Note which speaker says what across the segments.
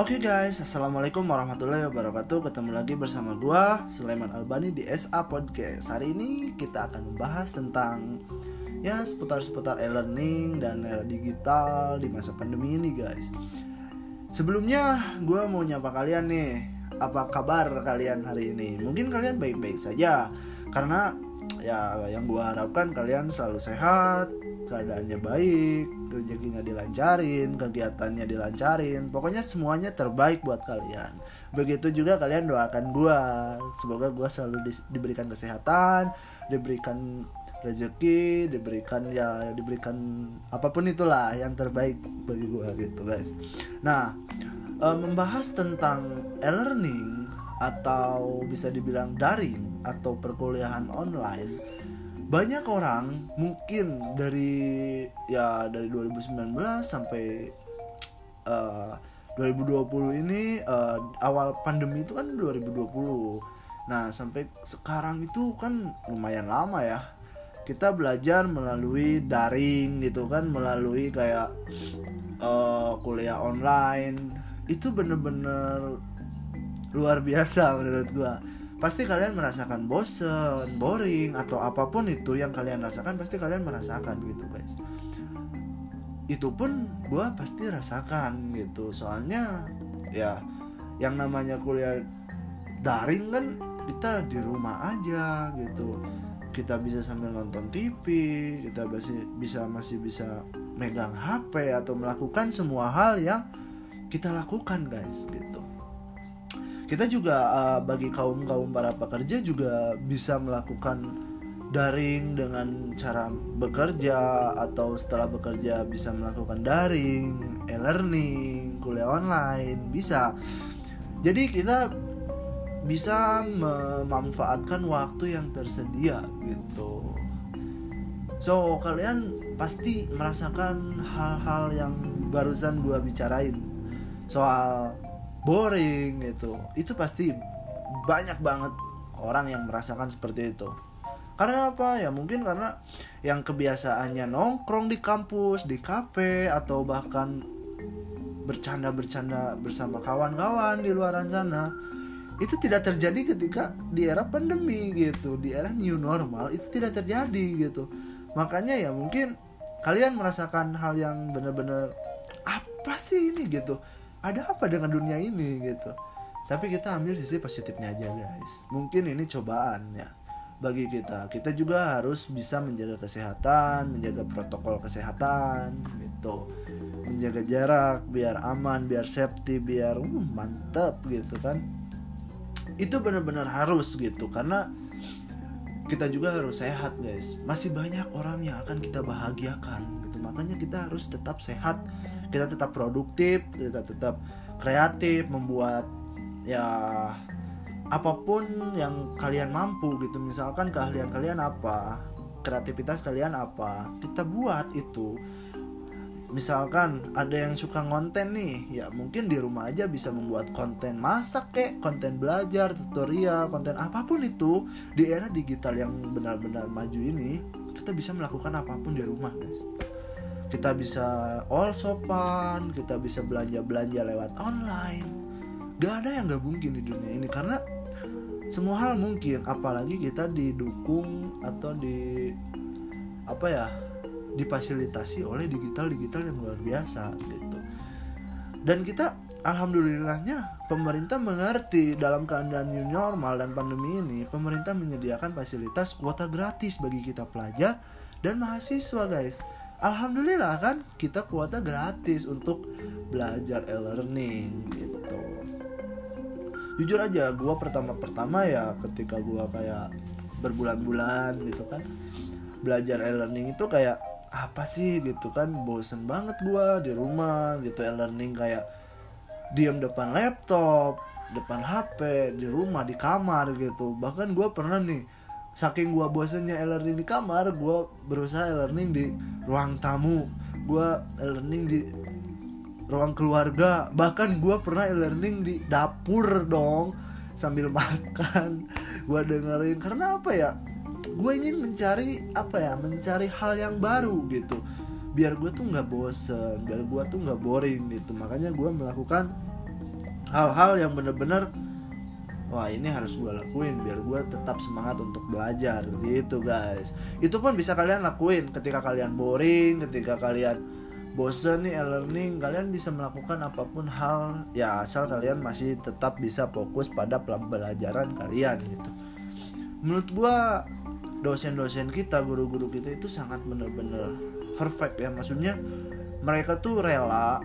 Speaker 1: Oke guys, Assalamualaikum warahmatullahi wabarakatuh. Ketemu lagi bersama gua Sulaiman Albani di SA Podcast. Hari ini kita akan membahas tentang Ya seputar-seputar e-learning dan era digital di masa pandemi ini guys. Sebelumnya gua mau nyapa kalian nih Apa kabar kalian hari ini? Mungkin kalian baik-baik saja Karena ya yang gua harapkan kalian selalu sehat keadaannya baik, rezekinya dilancarin, kegiatannya dilancarin, pokoknya semuanya terbaik buat kalian. Begitu juga kalian doakan gue, semoga gue selalu di, diberikan kesehatan, diberikan rezeki, diberikan ya diberikan apa pun itulah yang terbaik bagi gue gitu guys. Nah, e, membahas tentang e-learning atau bisa dibilang daring atau perkuliahan online banyak orang mungkin dari ya dari 2019 sampai uh, 2020 ini uh, awal pandemi itu kan 2020 nah sampai sekarang itu kan lumayan lama ya. Kita belajar melalui daring gitu kan melalui kayak uh, kuliah online. Itu bener-bener luar biasa menurut gua pasti kalian merasakan bosen, boring atau apa pun itu yang kalian rasakan pasti kalian merasakan gitu guys. Itu pun gue pasti rasakan gitu. Soalnya ya yang namanya kuliah daring kan kita di rumah aja gitu. Kita bisa sambil nonton TV kita masih bisa masih bisa megang HP atau melakukan semua hal yang kita lakukan guys gitu kita juga uh, bagi kaum kaum para pekerja juga bisa melakukan daring dengan cara bekerja atau setelah bekerja bisa melakukan daring, e-learning, kuliah online, bisa. Jadi kita bisa memanfaatkan waktu yang tersedia gitu. So, kalian pasti merasakan hal-hal yang barusan gua bicarain soal boring gitu. Itu pasti banyak banget orang yang merasakan seperti itu. Karena apa? Ya mungkin karena yang kebiasaannya nongkrong di kampus di kafe atau bahkan bercanda-bercanda bersama kawan-kawan di luar sana itu tidak terjadi ketika di era pandemi gitu. Di era new normal itu tidak terjadi gitu. Makanya ya mungkin kalian merasakan hal yang benar-benar apa sih ini? gitu ada apa dengan dunia ini gitu? Tapi kita ambil sisi positifnya aja guys. Mungkin ini cobaan ya bagi kita. Kita juga harus bisa menjaga kesehatan menjaga protokol kesehatan gitu. Menjaga jarak biar aman biar safety biar uh, mantep gitu kan? Itu benar-benar harus gitu. Karena kita juga harus sehat guys. Masih banyak orang yang akan kita bahagiakan gitu. Makanya kita harus tetap sehat kita tetap produktif kita tetap kreatif membuat ya apa pun yang kalian mampu gitu. Misalkan keahlian kalian apa kreativitas kalian apa kita buat itu. Misalkan ada yang suka konten nih ya mungkin di rumah aja bisa membuat konten masak kek konten belajar tutorial konten apa pun itu di era digital yang benar-benar maju ini kita bisa melakukan apa pun di rumah guys kita bisa all sopan kita bisa belanja belanja lewat online. Gak ada yang gak mungkin di dunia ini karena semua hal mungkin. Apalagi kita didukung atau di apa ya difasilitasi oleh digital digital yang luar biasa gitu. Dan kita alhamdulillahnya pemerintah mengerti dalam keadaan new normal dan pandemi ini pemerintah menyediakan fasilitas kuota gratis bagi kita pelajar dan mahasiswa guys alhamdulillah kan kita kuota gratis untuk belajar e-learning gitu. Jujur aja gue pertama-pertama ya ketika gue kayak berbulan-bulan gitu kan belajar e-learning itu kayak apa sih gitu kan bosen banget gue di rumah gitu. E-learning kayak diam depan laptop depan HP di rumah di kamar gitu. Bahkan gue pernah nih saking gua bosennya e-learning di kamar gua berusaha e-learning di ruang tamu. Gua e-learning di ruang keluarga. Bahkan gua pernah e-learning di dapur dong sambil makan. Gua dengerin karena apa ya? Gue ingin mencari apa ya? Mencari hal yang baru gitu. Biar gue tuh nggak bosen biar gue tuh nggak boring gitu. Makanya gue melakukan hal-hal yang bener-bener wah ini harus gue lakuin biar gue tetap semangat untuk belajar gitu guys. Itu pun bisa kalian lakuin ketika kalian boring ketika kalian bosen nih e-learning kalian bisa melakukan apa pun hal ya asal kalian masih tetap bisa fokus pada pembelajaran kalian gitu. Menurut gue dosen-dosen kita guru-guru kita itu sangat bener-bener perfect ya. Maksudnya mereka tuh rela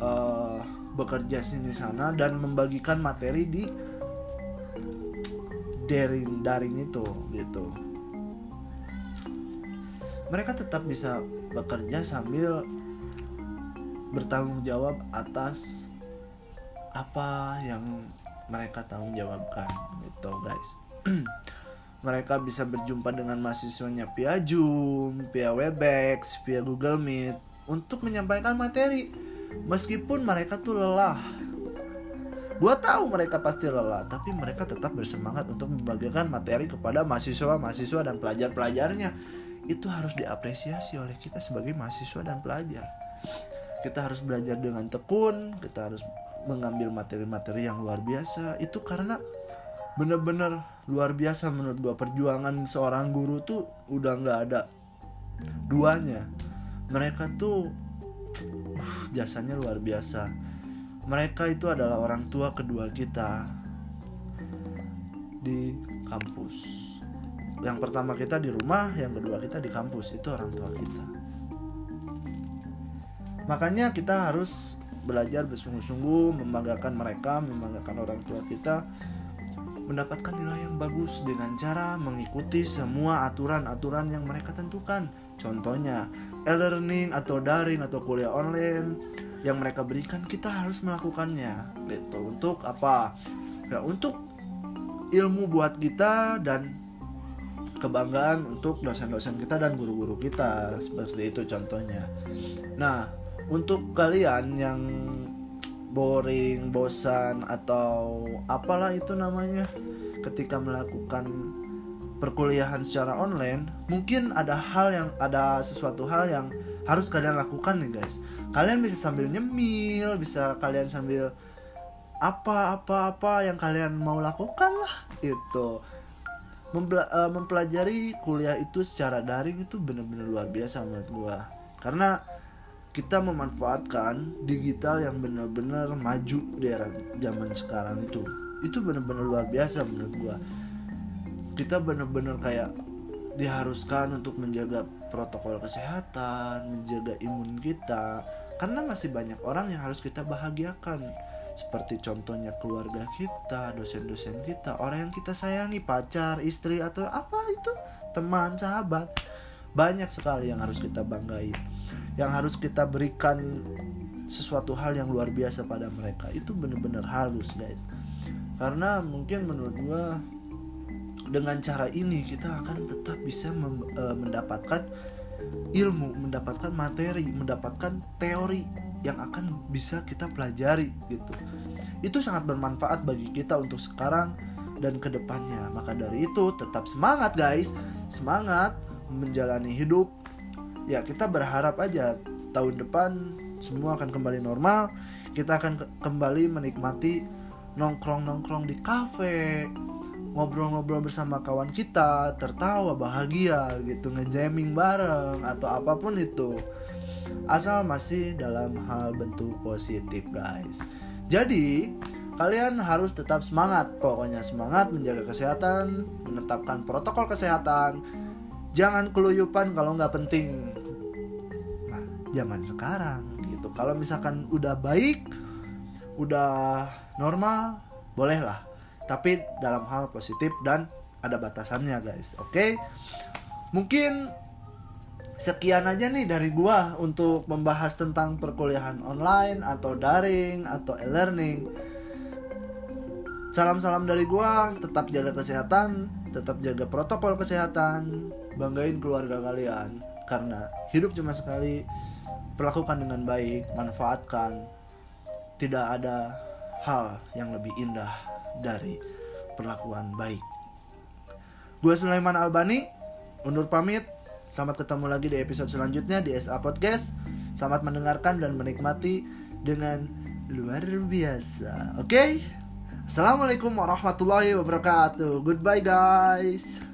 Speaker 1: uh, bekerja sini sana dan membagikan materi di daring daring itu gitu. Mereka tetap bisa bekerja sambil bertanggung jawab atas apa yang mereka tanggung jawabkan gitu guys. Mereka bisa berjumpa dengan mahasiswanya via Zoom, via Webex, via Google Meet untuk menyampaikan materi. Meskipun mereka tuh lelah Gue tahu mereka pasti lelah, tapi mereka tetap bersemangat untuk membagikan materi kepada mahasiswa-mahasiswa dan pelajar-pelajarnya. Itu harus diapresiasi oleh kita sebagai mahasiswa dan pelajar. Kita harus belajar dengan tekun, kita harus mengambil materi-materi yang luar biasa. Itu karena bener-bener luar biasa menurut gue perjuangan seorang guru tuh udah nggak ada duanya. Mereka tuh uh, jasanya luar biasa mereka itu adalah orang tua kedua kita di kampus. Yang pertama kita di rumah, yang kedua kita di kampus. Itu orang tua kita. Makanya kita harus belajar bersungguh-sungguh membanggakan mereka, membanggakan orang tua kita mendapatkan nilai yang bagus dengan cara mengikuti semua aturan-aturan yang mereka tentukan. Contohnya, e-learning atau daring atau kuliah online yang mereka berikan kita harus melakukannya. Gitu untuk apa? Ya untuk ilmu buat kita dan kebanggaan untuk dosen-dosen kita dan guru-guru kita seperti itu contohnya. Nah untuk kalian yang boring bosan atau apalah itu namanya ketika melakukan perkuliahan secara online mungkin ada hal yang ada sesuatu hal yang harus kalian lakukan nih guys. Kalian bisa sambil nyemil bisa kalian sambil apa apa apa yang kalian mau lakukan lah itu uh, mempelajari kuliah itu secara daring itu bener-bener luar biasa menurut gua. Karena kita memanfaatkan digital yang benar-benar maju di era zaman sekarang itu. Itu benar-benar luar biasa menurut gua kita benar-benar kayak diharuskan untuk menjaga protokol kesehatan, menjaga imun kita, karena masih banyak orang yang harus kita bahagiakan. Seperti contohnya keluarga kita, dosen-dosen kita, orang yang kita sayangi, pacar, istri atau apa itu, teman, sahabat. Banyak sekali yang harus kita banggain. Yang harus kita berikan sesuatu hal yang luar biasa pada mereka. Itu benar-benar harus, guys. Karena mungkin menurut gua dengan cara ini kita akan tetap bisa e, mendapatkan ilmu, mendapatkan materi, mendapatkan teori yang akan bisa kita pelajari gitu. Itu sangat bermanfaat bagi kita untuk sekarang dan ke depannya. Maka dari itu tetap semangat guys, semangat menjalani hidup. Ya kita berharap aja tahun depan semua akan kembali normal. Kita akan kembali menikmati nongkrong-nongkrong di kafe, ngobrol-ngobrol bersama kawan kita, tertawa bahagia gitu, ngejamming bareng atau apa pun itu. Asal masih dalam hal bentuk positif, guys. Jadi, kalian harus tetap semangat. Pokoknya semangat menjaga kesehatan, menetapkan protokol kesehatan. Jangan keluyupan kalau nggak penting. Nah, zaman sekarang gitu. Kalau misalkan udah baik, udah normal, bolehlah tapi dalam hal positif dan ada batasannya guys. Oke? Okay? mungkin sekian aja nih dari gua untuk membahas tentang perkuliahan online atau daring atau e-learning. Salam-salam dari gua tetap jaga kesehatan tetap jaga protokol kesehatan banggain keluarga kalian. Karena hidup cuma sekali perlakukan dengan baik manfaatkan. Tidak ada hal yang lebih indah dari perlakuan baik. Gue Sulaiman Albani, undur pamit. Selamat ketemu lagi di episode selanjutnya di SA Podcast. Selamat mendengarkan dan menikmati dengan luar biasa. Oke? Okay? Assalamualaikum warahmatullahi wabarakatuh. Goodbye guys.